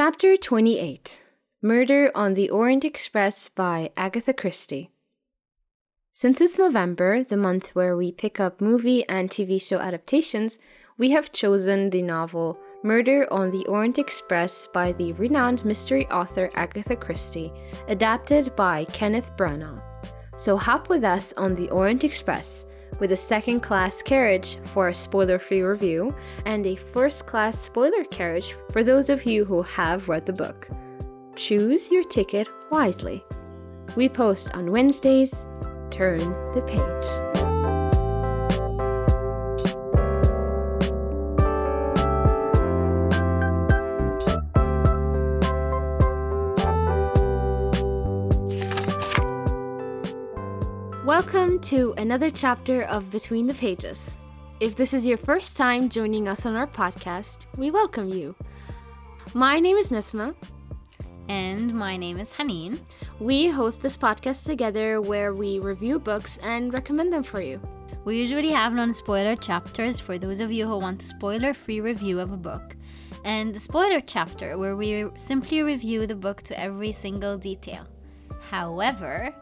Chapter 28 Murder on the Orient Express by Agatha Christie. Since it's November, the month where we pick up movie and TV show adaptations, we have chosen the novel Murder on the Orient Express by the renowned mystery author Agatha Christie, adapted by Kenneth Branagh. So hop with us on the Orient Express with a second class carriage for a spoiler free review and a first class spoiler carriage for those of you who have read the book. Choose your ticket wisely. We post on Wednesdays. Turn the page. Welcome to another chapter of Between the Pages. If this is your first time joining us on our podcast, we welcome you. My name is Nisma. And my name is Haneen. We host this podcast together where we review books and recommend them for you. We usually have non spoiler chapters for those of you who want a spoiler free review of a book, and the spoiler chapter where we simply review the book to every single detail. However,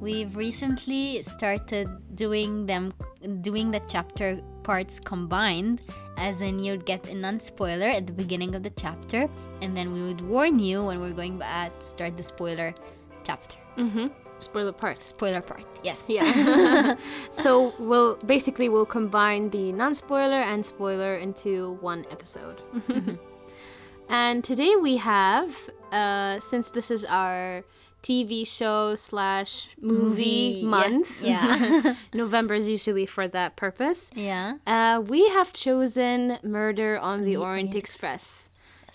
we've recently started doing them doing the chapter parts combined as in you'd get a non-spoiler at the beginning of the chapter and then we would warn you when we're going to start the spoiler chapter Mm-hmm. Spoiler part. spoiler part yes Yeah. so we'll basically we'll combine the non-spoiler and spoiler into one episode. and today we have, uh, since this is our TV show slash movie, Movie, yeah. month. Yeah. November is usually for that purpose. yeah Uh, we have chosen Murder on the, The Orient Orient Express.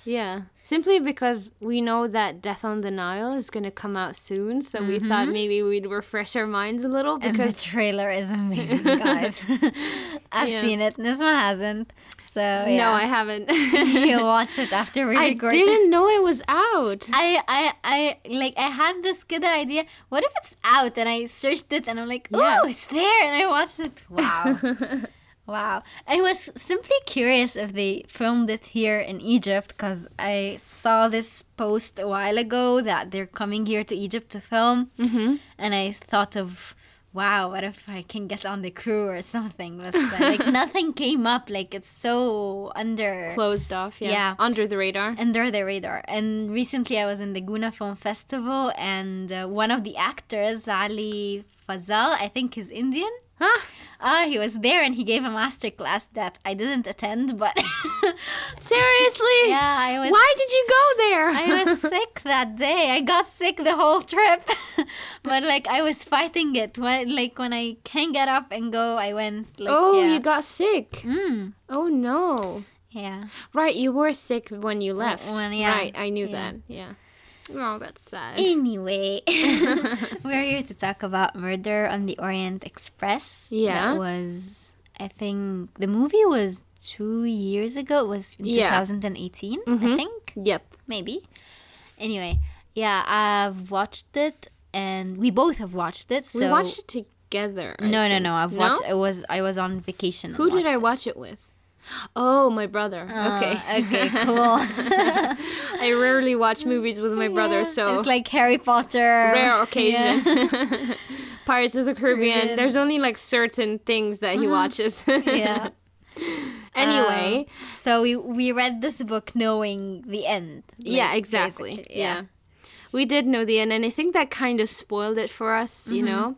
Yeah. Simply because we know that Death on the Nile is going to come out soon. So we thought maybe we'd refresh our minds a little and the because. trailer is amazing guys i've Yeah. seen it nisma hasn't so yeah. No, I haven't. you'll watch it after we recorded. I didn't know it was out. I, I, I, like, I had this good idea. What if it's out? And I searched it and I'm like, oh, Yeah. it's there. And I watched it. Wow. wow. I was simply curious if they filmed it here in Egypt because I saw this post a while ago that they're coming here to Egypt to film. mm-hmm. And I thought of, wow, what if I can get on the crew or something? But like, nothing came up. Like, it's so under Closed off, yeah. Yeah. Under the radar. under the radar. And recently, I was in the Gouna Film Festival, and uh, one of the actors, Ali Fazal, I think is Indian. Huh? Ah, he was there, and he gave a master class that I didn't attend, but Seriously? yeah, I was. Why did you go there? I was sick that day. I got sick the whole trip, but like I was fighting it. When like when I can get up and go, I went. Like, oh, yeah. you got sick. Mm, Oh, no. yeah. Right, you were sick when you left. when- yeah, Right, I knew yeah. that. Yeah. Oh, that's sad. Anyway, we're here to talk about Murder on the Orient Express. Yeah. That was, I think, the movie was two years ago. It was in Yeah. 2018, I Mhm. think. Yep. Maybe. Anyway, yeah, I've watched it and we both have watched it. So we watched it together. I No, no, think. no. I've watched I was I was on vacation. Who did I it. watch it with? Oh, my brother. Uh, okay. okay, cool. I rarely watch movies with my brother, so it's like Harry Potter. rare occasion. Pirates of the Caribbean. Caribbean. There's only like certain things that he watches. Yeah. anyway, Um, so we we read this book knowing the end. yeah, exactly. basically, Yeah. We did know the end, and I think that kind of spoiled it for us, Mm-hmm. you know?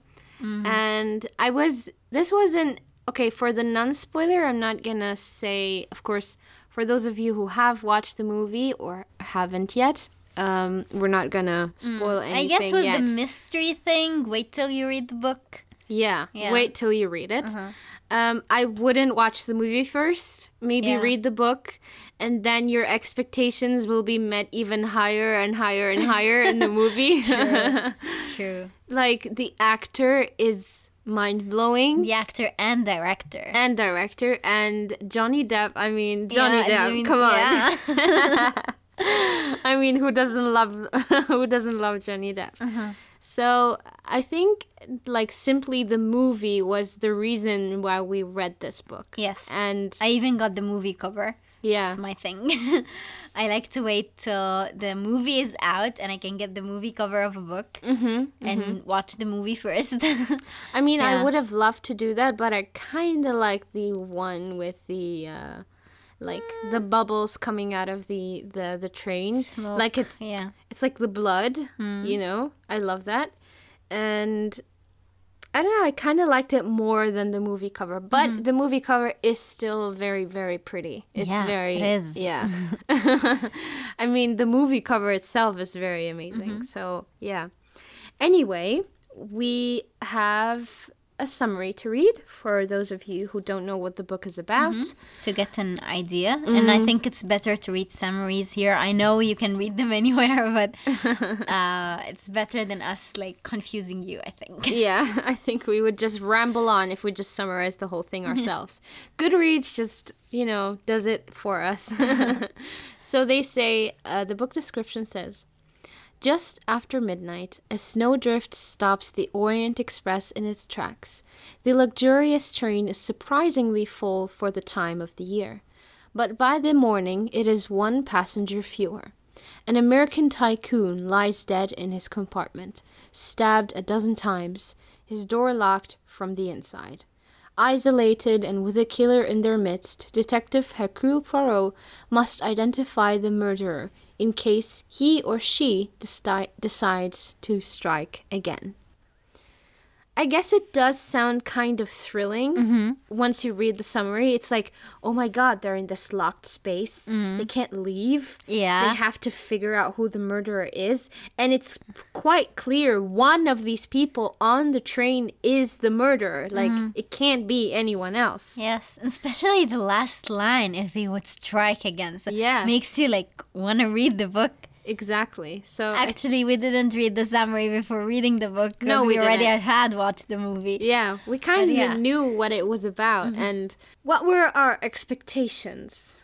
And I was, this wasn't, okay, for the non spoiler, I'm not gonna say, of course, for those of you who have watched the movie or haven't yet, um, we're not gonna spoil anything. Mm. I guess with yet. the mystery thing, wait till you read the book. Yeah, Yeah. wait till you read it. Uh-huh. Um, I wouldn't watch the movie first. Maybe Yeah. read the book, and then your expectations will be met even higher and higher and higher in the movie. true. True. like the actor is mind blowing. The actor and director. And director and Johnny Depp. I mean Johnny Yeah, Depp. I mean, come on. yeah. I mean, who doesn't love who doesn't love Johnny Depp? Uh-huh. So I think like simply the movie was the reason why we read this book. Yes. And I even got the movie cover. Yeah. It's my thing. I like to wait till the movie is out and I can get the movie cover of a book Mm-hmm. and watch the movie first. I mean, I would have loved to do that, but I kind of like the one with the uh, like the bubbles coming out of the the the train. Smoke, Like it's yeah. it's like the blood, you know. I love that, and I don't know. I kind of liked it more than the movie cover, but mm-hmm. the movie cover is still very very pretty. It's Yeah, very it is. yeah. I mean, the movie cover itself is very amazing. Mm-hmm. So yeah. Anyway, we have a summary to read for those of you who don't know what the book is about. to get an idea. And I think it's better to read summaries here. I know you can read them anywhere, but uh, it's better than us like confusing you, I think. Yeah, I think we would just ramble on if we just summarize the whole thing ourselves. Goodreads just, you know, does it for us. so they say uh, the book description says just after midnight, a snowdrift stops the Orient Express in its tracks. The luxurious train is surprisingly full for the time of the year. But by the morning, it is one passenger fewer. An American tycoon lies dead in his compartment, stabbed a dozen times, his door locked from the inside. Isolated and with a killer in their midst, Detective Hercule Poirot must identify the murderer in case he or she deci- decides to strike again. I guess it does sound kind of thrilling mm-hmm. once you read the summary. It's like, oh my god, they're in this locked space. Mm-hmm. They can't leave. Yeah. They have to figure out who the murderer is. And it's quite clear one of these people on the train is the murderer. Like, mm-hmm. it can't be anyone else. Yes, especially the last line if they would strike again. So Yeah. makes you like want to read the book. Exactly. So, Actually, we didn't read the summary before reading the book because No, we we, already didn't. had watched the movie. yeah, we kind of yeah. Mm-hmm. knew what it was about and what were our expectations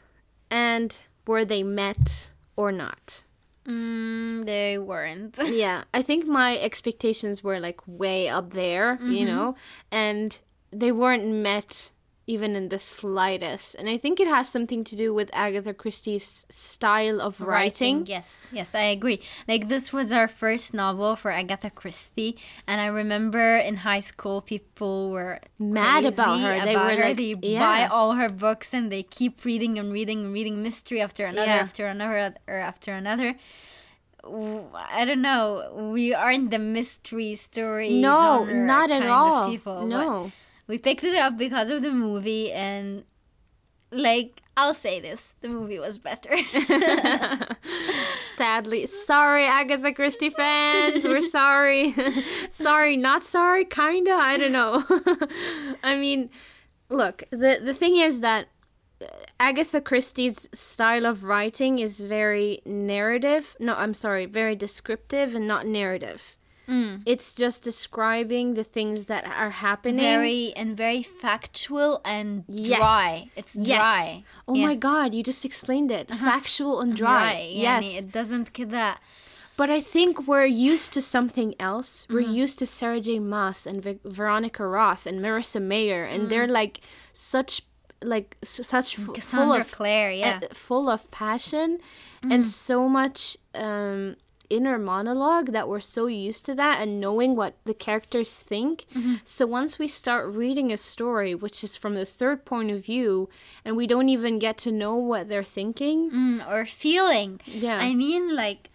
and were they met or not. Mm, they weren't. yeah, I think my expectations were like way up there, Mm-hmm. you know, and they weren't met even in the slightest. And I think it has something to do with Agatha Christie's style of writing. Yes, yes, I agree. Like this was our first novel for Agatha Christie, and I remember in high school people were Mad about her. They about were her. like, they yeah. buy all her books and they keep reading and reading and reading mystery after another, Yeah. after another, or after another. I don't know. We aren't the mystery story. No, not at all. Of people, but no. We picked it up because of the movie and like I'll say this, the movie was better. Sadly, sorry, Agatha Christie fans. We're sorry. sorry, not sorry, kinda. I don't know. I mean, look, the the thing is that uh, Agatha Christie's style of writing is very narrative. No, I'm sorry, very descriptive and not narrative. Mm. It's just describing the things that are happening. Very and very factual and dry. Yes. It's yes. dry. Oh yeah. my god, you just explained it. Uh-huh. Factual and dry. Right. Yes. Yani it doesn't كذا but I think we're used to something else. We're mm-hmm. used to Sarah J. Maas and v- Veronica Roth and Marissa Meyer, and mm. they're like such, like s- such f- full of Claire, yeah, uh, full of passion, mm. and so much um, inner monologue that we're so used to that and knowing what the characters think. Mm-hmm. So once we start reading a story, which is from the third point of view, and we don't even get to know what they're thinking, Mm, or feeling. Yeah. I mean like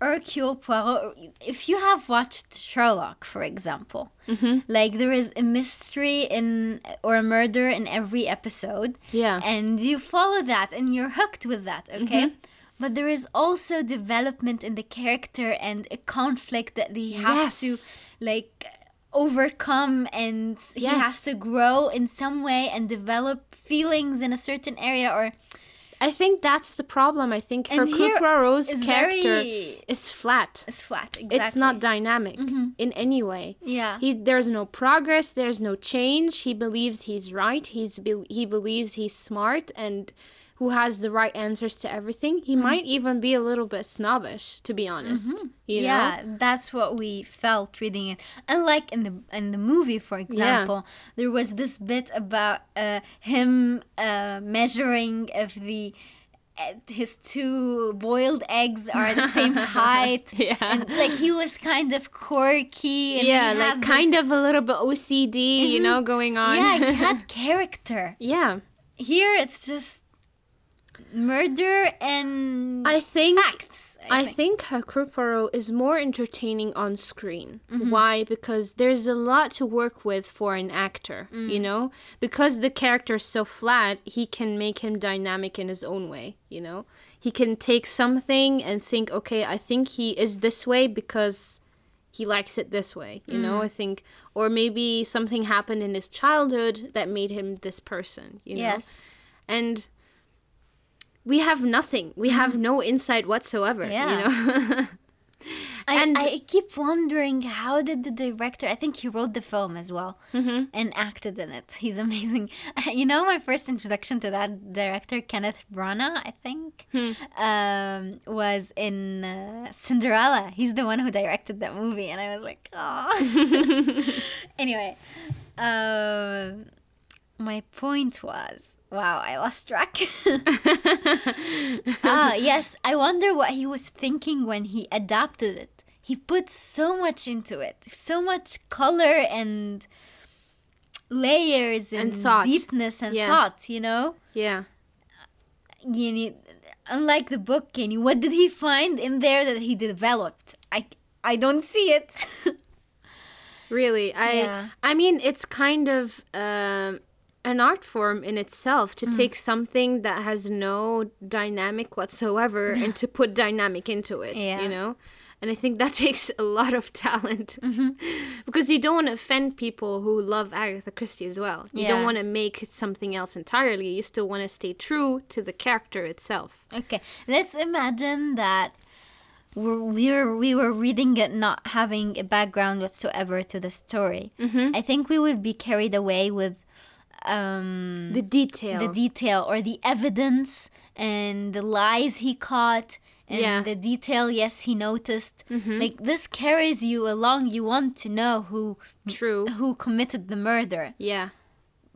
Hercule Poirot if you have watched Sherlock for example Mm-hmm. like there is a mystery in or a murder in every episode Yeah. and you follow that and you're hooked with that okay Mm-hmm. But there is also development in the character and a conflict that they have to like overcome and he has to grow in some way and develop feelings in a certain area or I think that's the problem. I think Hercule here Poirot's character very- is flat. it's flat exactly. It's not dynamic mm-hmm. in any way. yeah He there's no progress. There's no change. He believes he's right. He's be, he believes he's smart, and who has the right answers to everything. He might even be a little bit snobbish, to be honest. You know? yeah, that's what we felt reading it. And like in the in the movie, for example, there was this bit about uh, him uh, measuring if the uh, his two boiled eggs are the same height. Yeah. And like he was kind of quirky. And yeah, like had kind of a little bit OCD, you know, going on. Yeah, he had character. yeah. Here it's just murder and I think facts. I think Hercule Poirot is more entertaining on screen. Mm-hmm. Why? Because there's a lot to work with for an actor, you mm. know? Because the character is so flat, he can make him dynamic in his own way, you know? He can take something and think, okay, I think he is this way because he likes it this way, you know? Mm. I think, or maybe something happened in his childhood that made him this person, you know? yes. and we have nothing. We have no insight whatsoever. Yeah. You know? And- I keep wondering how did the director I think he wrote the film as well and acted in it. He's amazing. You know my first introduction to that director Kenneth Branagh, I think, um, was in uh, Cinderella. He's the one who directed that movie and I was like, "Oh." anyway, um my point was wow, I lost track. ah, yes. I wonder what he was thinking when he adapted it. He put so much into it, so much color and layers and, And thought. deepness and Yeah. thought. You know, yeah. you need, unlike the book, Kenny. What did he find in there that he developed? I I don't see it. Really. I Yeah. I mean it's kind of um an art form in itself to take something that has no dynamic whatsoever and to put dynamic into it, Yeah. you know? And I think that takes a lot of talent Mm-hmm. because you don't want to offend people who love Agatha Christie as well. You Yeah. don't want to make it something else entirely. You still want to stay true to the character itself. Okay, let's imagine that we're, we were we were reading it not having a background whatsoever to the story. Mm-hmm. I think we would be carried away with um, The detail. the detail or the evidence and the lies he caught and Yeah. the detail yes he noticed. Mm-hmm. Like this carries you along. You want to know who True. who committed the murder, Yeah.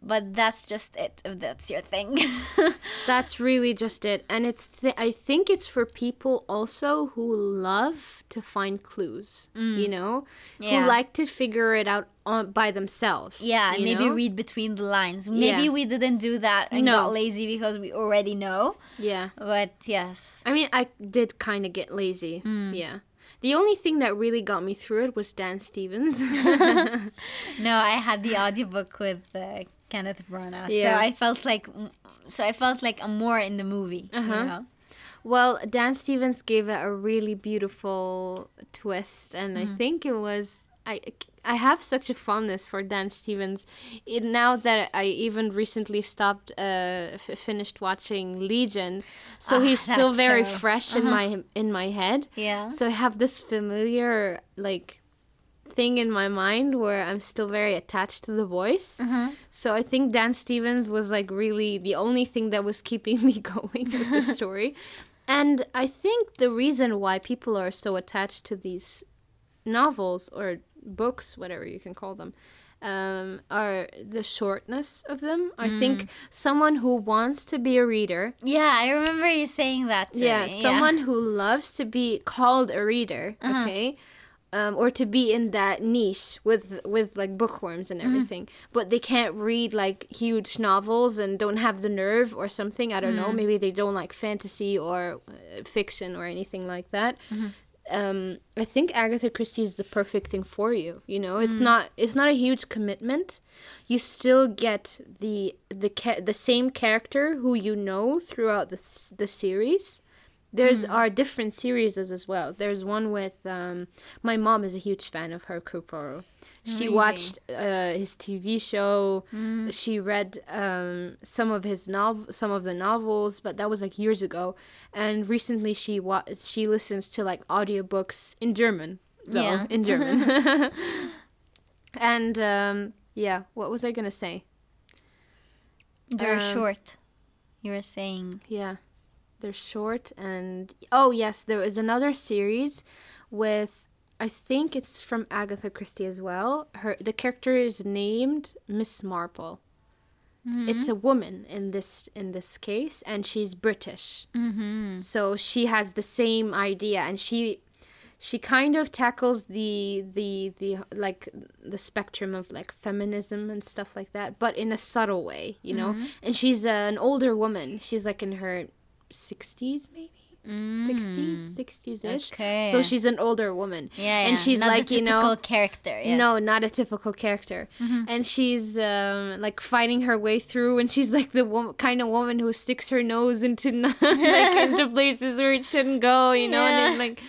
But that's just it. If that's your thing. That's really just it. And it's th- I think it's for people also who love to find clues, you know? Mm. Yeah. Who like to figure it out on by themselves. Yeah, maybe know? read between the lines. Maybe Yeah. we didn't do that and No. got lazy because we already know. Yeah. But yes. I mean, I did kind of get lazy. Mm. Yeah. The only thing that really got me through it was Dan Stevens. No, I had the audiobook with uh, Kenneth Branagh. Yeah. So I felt like so I felt like I'm more in the movie, Uh-huh. you know. Well, Dan Stevens gave it a really beautiful twist, and Mm-hmm. I think it was I. I have such a fondness for Dan Stevens. It, now that I even recently stopped, uh, f- finished watching Legion, so Ah, he's still very show. Uh-huh. fresh in my in my head. Yeah. So I have this familiar like thing in my mind where I'm still very attached to the voice. Uh-huh. So I think Dan Stevens was like really the only thing that was keeping me going with the story. And I think the reason why people are so attached to these novels or books, whatever you can call them, um, are the shortness of them. I Mm. think someone who wants to be a reader, Yeah, I remember you saying that yeah, me. someone who loves to be called a reader, Uh-huh. okay, um, or to be in that niche with with like bookworms and Mm-hmm. everything, but they can't read like huge novels and don't have the nerve or something. I don't know. Mm. Maybe they don't like fantasy or uh, fiction or anything like that. Mm-hmm. Um, I think Agatha Christie is the perfect thing for you. You know, it's Mm. not it's not a huge commitment. You still get the the ca- the same character who you know throughout the the series. There's are different series as well. There's one with um, my mom is a huge fan of Hercule Poirot. She Really? watched uh, his TV show. She read um, some of his nov- some of the novels, but that was like years ago. And recently, she wa- she listens to like audiobooks in German. Though, Yeah. in German. and um, yeah, what was I gonna say? They're Um, short. You were saying. Yeah. They're short and oh yes, there is another series with I think it's from Agatha Christie as well. Her the character is named Miss Marple. It's a woman in this in this case and she's British. Mm-hmm. So she has the same idea and she she kind of tackles the the the like the spectrum of like feminism and stuff like that but in a subtle way you know and she's uh, an older woman she's like in her 60s maybe 60s 60s ish Mm. Okay. so she's an older woman Yeah, yeah. and she's Not like you know character. Yes. no, not a typical character. And she's um, like fighting her way through, and she's like the wo- kind of woman who sticks her nose into like into places where it shouldn't go, you know. And it, like,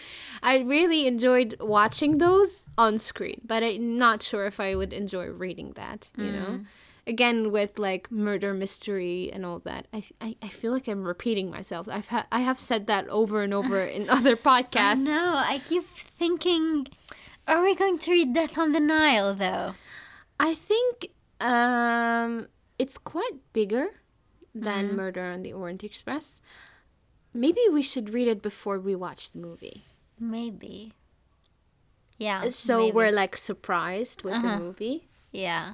I really enjoyed watching those on screen, but I'm not sure if I would enjoy reading that, you know. Again, with like murder mystery and all that, I, I, I feel like I'm repeating myself. I've ha- I have said that over and over in other podcasts. No, I keep thinking, are we going to read Death on the Nile though? I think um, it's quite bigger than Murder on the Orient Express. Maybe we should read it before we watch the movie. Maybe. Yeah. So maybe. we're like surprised with Uh-huh. the movie. Yeah.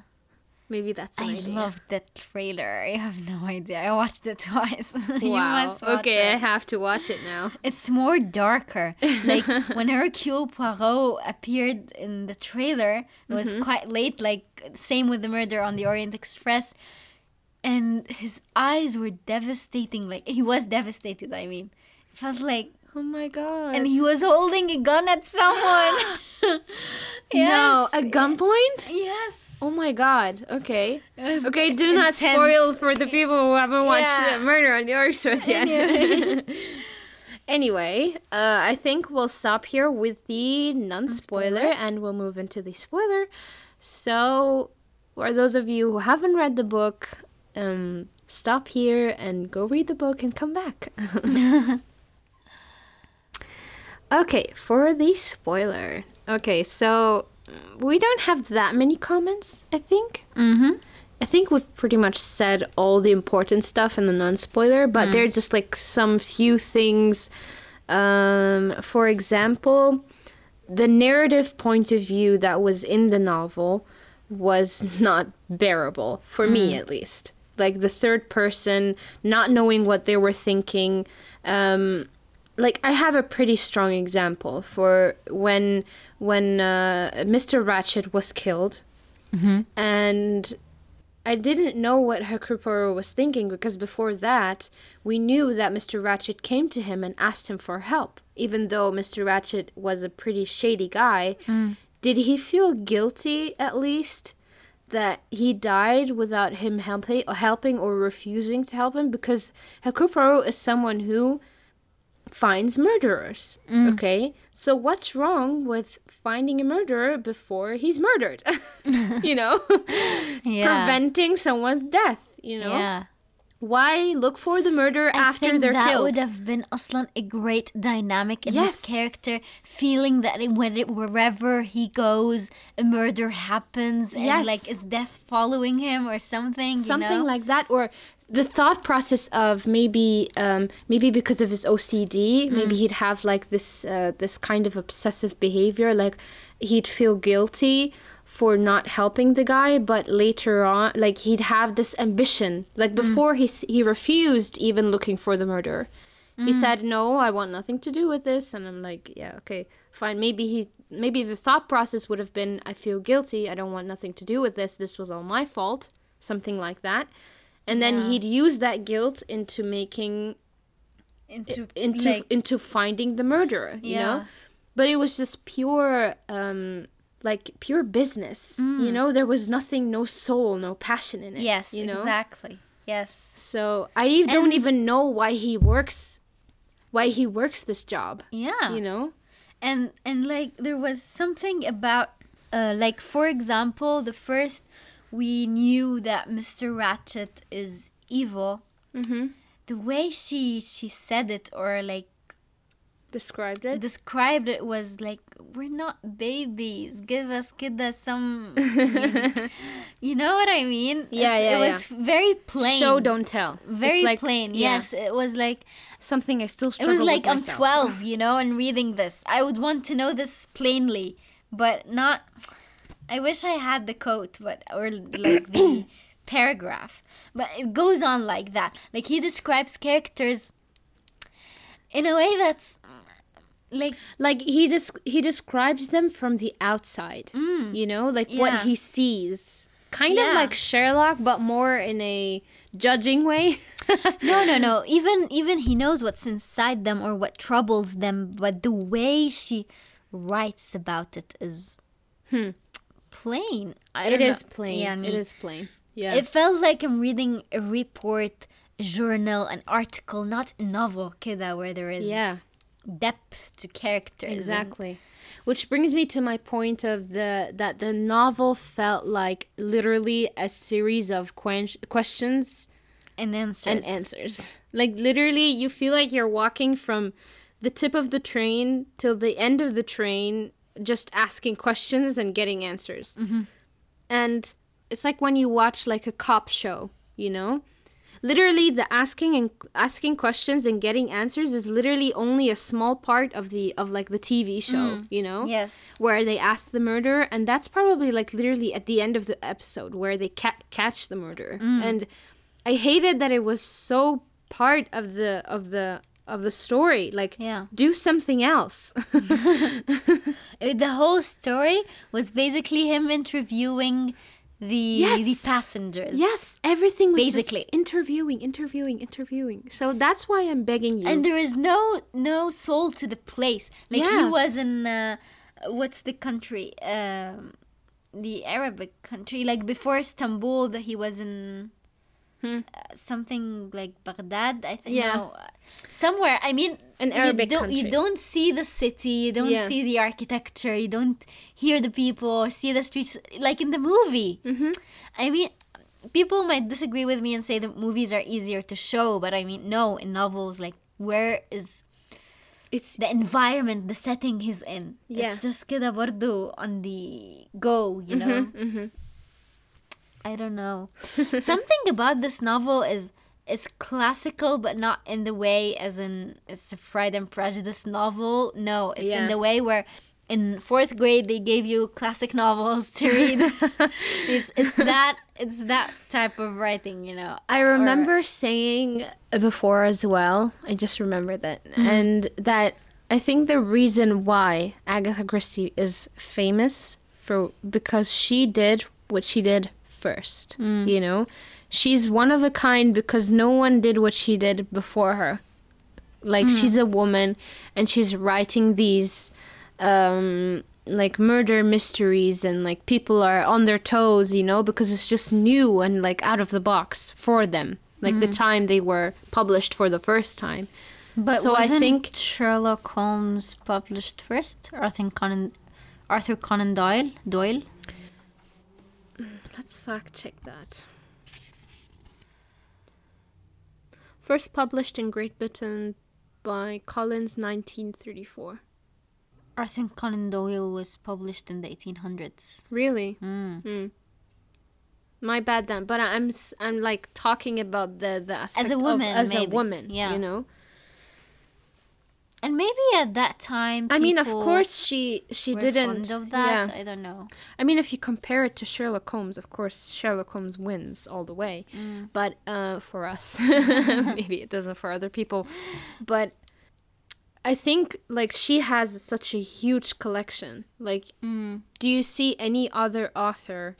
Maybe that's an I idea. loved that trailer. I have no idea. I watched it twice. wow. okay, I have to watch it now. It's more darker. Like when Hercule Poirot appeared in the trailer, it was Mm-hmm. quite late. Like same with the murder on the Orient Express, and his eyes were devastating. Like he was devastated. I mean, it felt like, Oh my god. and he was holding a gun at someone. yes. No, yes. a gunpoint? Yes. Oh my god. Okay. Was- Okay, do not intense. spoil for the people who haven't watched Yeah. Murder on the Orient Express yet. anyway, uh, I think we'll stop here with the non spoiler and we'll move into the spoiler. So, for those of you who haven't read the book, um, stop here and go read the book and come back. okay, for the spoiler. Okay, so mm, we don't have that many comments, I think. Mm-hmm. I think we've pretty much said all the important stuff in the non spoiler, but there are just like some few things. Um, for example, the narrative point of view that was in the novel was not bearable, for me at least. Like the third person, not knowing what they were thinking. Um, like I have a pretty strong example for when when uh, Mr. Ratchett was killed, and I didn't know what Hercule Poirot was thinking because before that, we knew that Mr. Ratchett came to him and asked him for help. Even though Mr. Ratchett was a pretty shady guy, did he feel guilty at least that he died without him helping, helping or refusing to help him? Because Poirot is someone who finds murderers. Mm. Okay, so what's wrong with finding a murderer before he's murdered? you know, Yeah. preventing someone's death. You know, Yeah. Why look for the murder I after think they're that killed? would have been Aslan a great dynamic in Yes. his character, feeling that it- when it, wherever he goes, a murder happens, and Yes. like is death following him or something. something you know? like that or the thought process of maybe um, maybe because of his OCD Mm. maybe he'd have like this uh, this kind of obsessive behavior like he'd feel guilty for not helping the guy but later on like he'd have this ambition. Like Mm. before he he refused even looking for the murderer Mm. he said no I want nothing to do with this. And I'm like yeah okay fine. Maybe he maybe the thought process would have been I feel guilty. I don't want nothing to do with this. This was all my fault. Something like that. And then Yeah. he'd use that guilt into making into into like, into finding the murderer you know? Yeah. but it was just pure um like pure business Mm. you know there was nothing no soul no passion in it yes, you know exactly. Yes. so i don't even know why he works why he works this job Yeah. you know and and like there was something about uh, like for example the first we knew that mr ratchett is evil mm-hmm. the way she she said it or like described it. described it was like we're not babies. Give us kida some you know what i mean? Yeah, It's- yeah, it was very plain. Show don't tell. Very like- plain yeah, yes. It was like something I still struggle it was like i'm myself. 12 you know and reading this. I would want to know this plainly but not i wish i had the quote but or like the paragraph. But it goes on like that. Like he describes characters in a way that's like Like he des- he describes them from the outside. Mm. You know, like Yeah. what he sees. Kind of like Sherlock, but more in a judging way. no no no even even he knows what's inside them or what troubles them but the way she writes about it is hmm. plain I it know. is plain. yeah, it me- is plain. Yeah. it felt like i'm reading a report a journal an article not a novel kida where there is Yeah. Depth to characters Exactly. Which brings me to my point of the that the novel felt like literally a series of quen- questions and answers and answers. Like literally you feel like you're walking from the tip of the train till the end of the train just asking questions and getting answers. Mm-hmm. And it's like when you watch like a cop show, you know? Literally the asking and asking questions and getting answers is literally only a small part of the of like the TV show, you know? yes. Where they ask the murderer and that's probably like literally at the end of the episode where they ca- catch the murderer and i hated that it was so part of the of the of the story like Yeah. do something else. Uh, the whole story was basically him interviewing the Yes. the passengers yes everything was just Basically. interviewing interviewing interviewing so that's why i'm begging you and there is no no soul to the place like Yeah. he was in uh, what's the country um the arabic country like before istanbul that he was in Hmm. uh, something like baghdad i think Yeah. no, uh, somewhere i mean An you don't, you don't see the city you don't Yeah. see the architecture you don't hear the people see the streets like in the movie Mhm. I mean, people might disagree with me and say that movies are easier to show, but I mean, no, in novels, like, where is it's the environment, the setting he's in? Yeah. It's just kida bardo on the go, you know? mhm. I don't know. Something about this novel is is classical, but not in the way as in it's a Pride and Prejudice novel. No, it's in the way where in fourth grade they gave you classic novels to read. it's it's that it's that type of writing, you know. I remember saying before as well, I just remember that. Mm-hmm. And that I think the reason why Agatha Christie is famous for because she did what she did first. Mm. You know? She's one of a kind because no one did what she did before her. Like mm. she's a woman and she's writing these um like murder mysteries and like people are on their toes, you know, because it's just new and like out of the box for them. Like the mm. time they were published for the first time. But So I think- Sherlock Holmes published first? Arthur Conan Arthur Conan Doyle Doyle? Let's fact check that. First published in Great Britain by Collins 1934. Arthur Conan Doyle was published in the 1800s. Really? Mm. Mm. My bad then, but I'm I'm like talking about the the aspect a of- woman, as a woman, Yeah. you know. And maybe at that time, I mean, of course she she didn't. fond of that. Yeah. I don't know. I mean, if you compare it to Sherlock Holmes, of course Sherlock Holmes wins all the way. Mm. But uh, for us, maybe it doesn't for other people. But I think like she has such a huge collection. Like, Mm. do you see any other author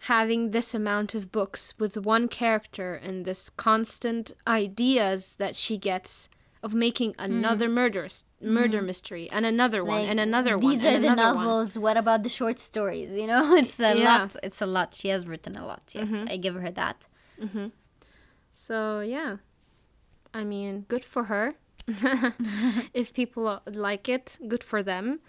having this amount of books with one character and this constant ideas that she gets of making another mm-hmm. murder s- murder mystery and another one Mm. Like, and another one These are the another one. novels. What about the short stories? You know, it's a Yeah. lot. It's a lot. She has written a lot. Yes, mm-hmm. I give her that. So yeah, I mean, good for her. if people like it, good for them.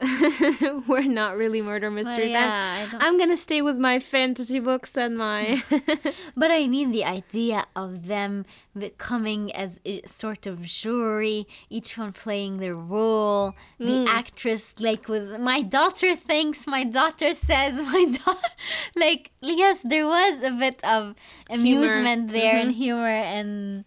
We're not really murder mystery yeah, I fans. I'm gonna stay with my fantasy books and my. But I mean the idea of them becoming as a sort of jury, each one playing their role. The mm. actress, like with my daughter thinks, my daughter says, my daughter. Like, yes, there was a bit of amusement there and mm-hmm. humor and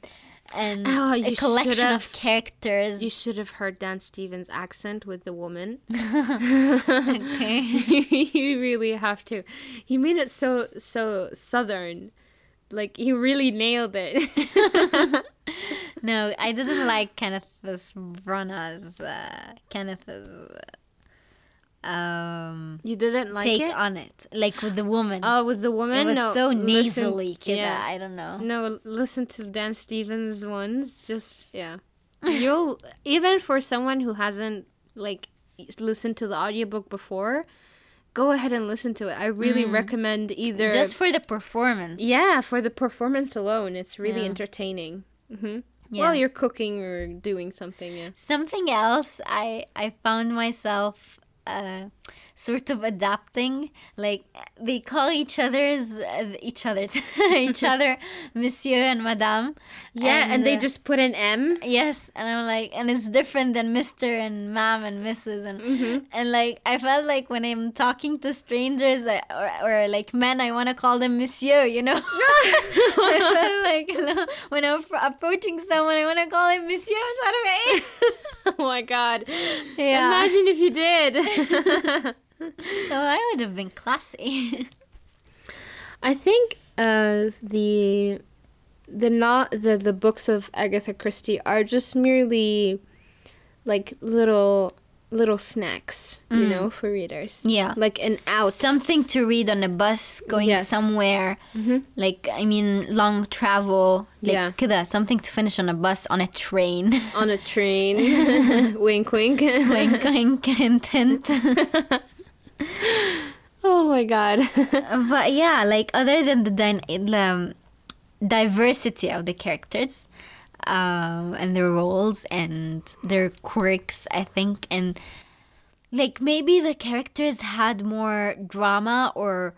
and Oh, a collection of characters. you should have heard Dan Stevens' accent with the woman. okay. you really have to. He made it so so southern. Like he really nailed it. No, I didn't like Kenneth Branagh's uh, Kenneth's um you didn't like take it? on it, like with the woman. Oh, with the woman? it was no, so listen- nasally, kida. yeah. I don't know. No, listen to Dan Stevens ones. Just yeah, you'll even for someone who hasn't like listened to the audiobook before, go ahead and listen to it. I really recommend either Mm. Just for the performance. yeah for the performance alone. It's really Yeah. entertaining. hmm Yeah. While you're cooking or doing something, yeah. Something else I I found myself uh, sort of adapting. Like they call each other's uh, each other's each other Monsieur and Madame. Yeah, and, they uh, just put an M. Yes, and I'm like, and it's different than Mister and Ma'am and Mrs. and Mm-hmm. and like I felt like when I'm talking to strangers I, or or like men, I want to call them Monsieur. You know, I felt like when I'm appro- approaching someone, I want to call him Monsieur oh my god. Yeah. Imagine if you did. So I would have been classy. I think uh, the the not the the books of Agatha Christie are just merely like little little snacks, you know, for readers. Yeah. like an out. Something to read on a bus going Yes. somewhere. Like I mean, long travel. Like Yeah. كده, something to finish on a bus, on a train. on a train. wink, wink. wink, wink, hint, hint. oh my god. but yeah, like other than the, dy- the um, diversity of the characters um, and their roles and their quirks, I think, and like maybe the characters had more drama or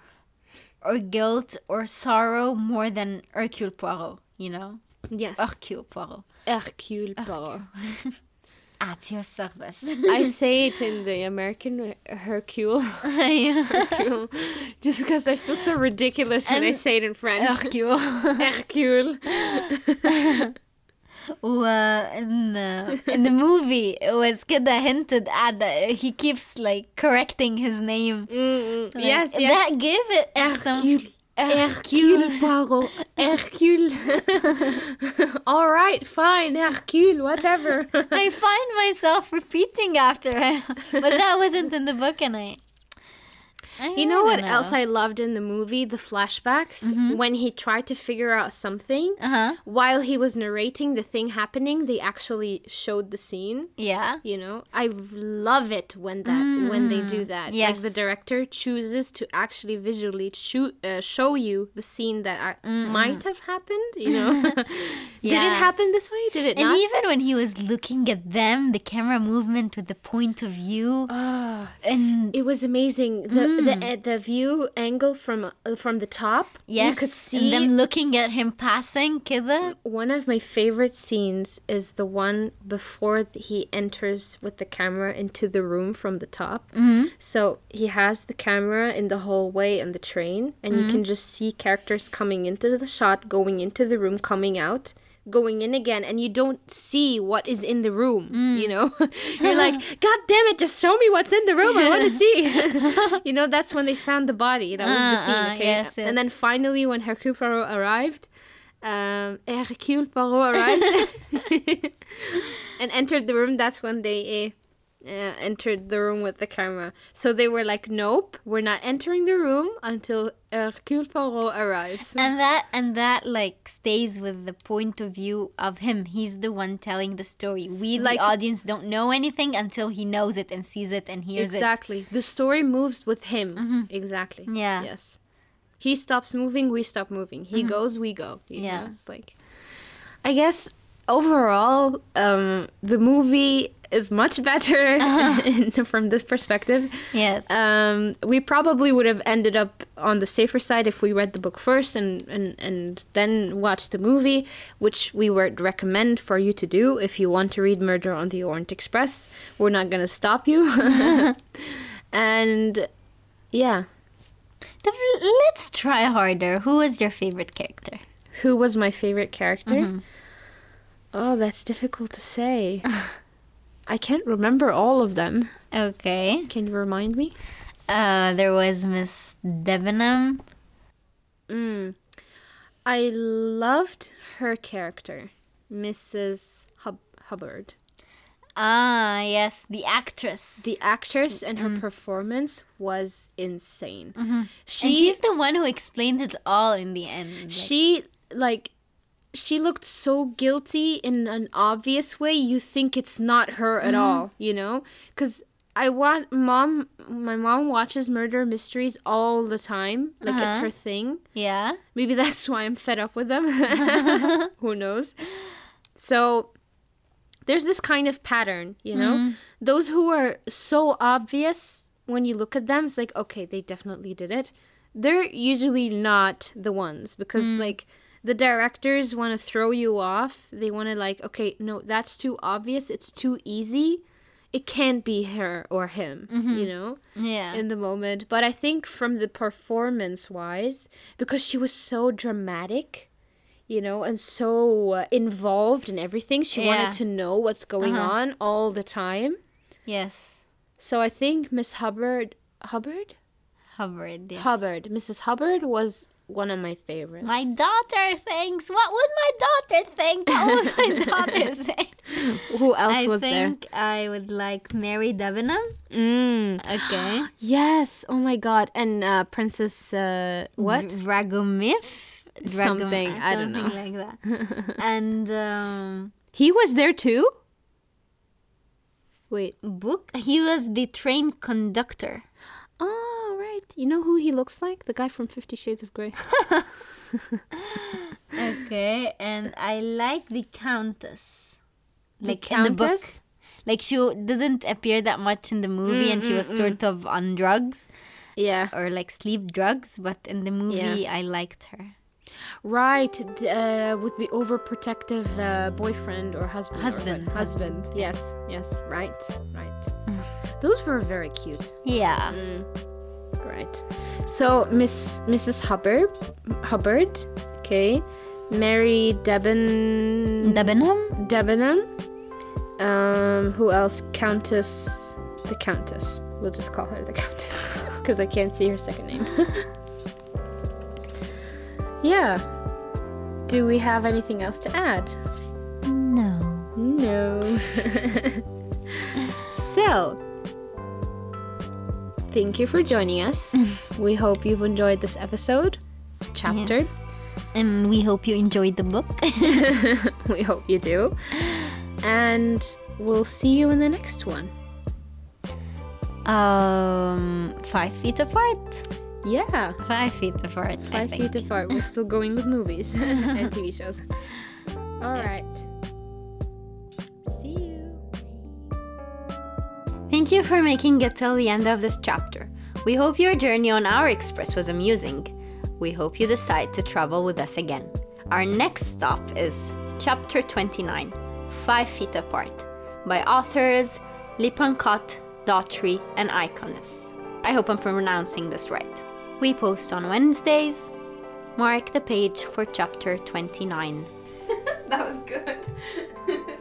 or guilt or sorrow more than Hercule Poirot, you know? yes. Hercule Poirot. Hercule Poirot. At your service. I say it in the American Hercule. yeah. Hercule. Just because I feel so ridiculous when I say it in French. Hercule. Hercule. Well, in the movie, it was kinda hinted at that he keeps like correcting his name. Mm, Like, yes, yes. That gave it. Hercule. Hercule Poirot. Hercule. All right, fine. Hercule, whatever. I find myself repeating after him, but that wasn't in the book, and I. I You know what don't else I loved in the movie? The flashbacks when he tried to figure out something. Uh huh. While he was narrating the thing happening, they actually showed the scene. Yeah. You know, I love it when that when they do that. Like Yes. the director chooses to actually visually shoot, uh, show you the scene that uh, might have happened. You know, did it happen this way? Did it And not? even when he was looking at them, the camera movement with the point of view, Ah, and it was amazing. The the uh, the view angle from uh, from the top. yes, you could see and them looking at him passing, kida. One of my favorite scenes is the one before he enters with the camera into the room from the top. Mm-hmm. So he has the camera in the hallway and the train, and you can just see characters coming into the shot, going into the room, coming out. Going in again, and you don't see what is in the room. You know, you're like, God damn it! Just show me what's in the room. I want to see. you know, that's when they found the body. That was the Ah, scene. ah, Okay, yes, yes. and then finally, when Hercule Poirot arrived, um, Hercule Poirot arrived and entered the room. That's when they uh, uh, entered the room with the camera. So they were like, "Nope, we're not entering the room until Hercule Poirot arrives." and that and that like stays with the point of view of him he's the one telling the story we Like- the audience don't know anything until he knows it and sees it and hears it. exactly. The story moves with him. Exactly. Mm-hmm. Yeah. Yes. He stops moving, we stop moving. He goes, we go. You Yeah. know, it's like I guess overall, um, the movie is much better in- from this perspective. Yes. Um, we probably would have ended up on the safer side if we read the book first and, and, and then watched the movie, which we would recommend for you to do if you want to read Murder on the Orient Express. We're not going to stop you. and yeah, Let's try harder. Who was your favorite character? who was my favorite character? Oh, that's difficult to say. I can't remember all of them. Okay. Can you remind me? Uh, there was Miss Debenham. Mm. I loved her character, Mrs. Hub- Hubbard. Ah, yes, the actress. The actress and her performance was insane. She, and she's the one who explained it all in the end. Like, she like she looked so guilty in an obvious way. You think it's not her at mm-hmm. all, you know? Because I want mom. My mom watches murder mysteries all the time. Like it's Uh-huh. her thing. yeah. Maybe that's why I'm fed up with them. Who knows? So there's this kind of pattern, you know? Mm-hmm. Those who are so obvious when you look at them, it's like, okay, they definitely did it. They're usually not the ones because, mm. like, the directors want to throw you off. They want to, like, okay, no, that's too obvious. It's too easy. It can't be her or him, you know? Yeah. in the moment. But I think from the performance wise, because she was so dramatic, you know, and so uh, involved in everything, she Yeah. wanted to know what's going Uh-huh. on all the time. yes. So I think Miss Hubbard, Hubbard, Hubbard. Yes. Hubbard, Mrs. Hubbard was one of my favorites. My daughter thinks. What would my daughter think? What would my daughter say? Who else I was there? I think I would like Mary Debenham. Mm. Okay. Yes. Oh my God. And uh, Princess uh, what? Dragomif? Dragom- Something, I don't know. Something like that. and um, He was there too. Wait. book. He was the train conductor. Oh. You know who he looks like? The guy from Fifty Shades of Grey. Okay, and I like the countess. The Like in the book. Like she didn't appear that much in the movie, and she was sort of on drugs Yeah. or like sleep drugs. But in the movie, I liked her. Right. Uh, with the overprotective uh, boyfriend or husband. or Husband. what- Husband. Yes. Yes. Right. Right. Those were very cute. Yeah. Mm. Right. So Miss Mrs. Hubbard. Hubbard. Okay. Mary Deben. Debenham. Debenham. Um, who else? Countess. The Countess. We'll just call her the Countess because I can't see her second name. yeah. Do we have anything else to add? No. No. so, thank you for joining us. we hope you've enjoyed this episode, chapter. Yes. And we hope you enjoyed the book. we hope you do. And we'll see you in the next one. um, five feet apart. Yeah. Five feet apart. Five feet apart. We're still going with movies and TV shows. All right. Thank you for making it till the end of this chapter. We hope your journey on our express was amusing. We hope you decide to travel with us again. Our next stop is Chapter 29 Five Feet Apart by authors Lippincott, Daughtry, and Iconis. I hope I'm pronouncing this right. We post on Wednesdays. Mark the page for Chapter 29. That was good.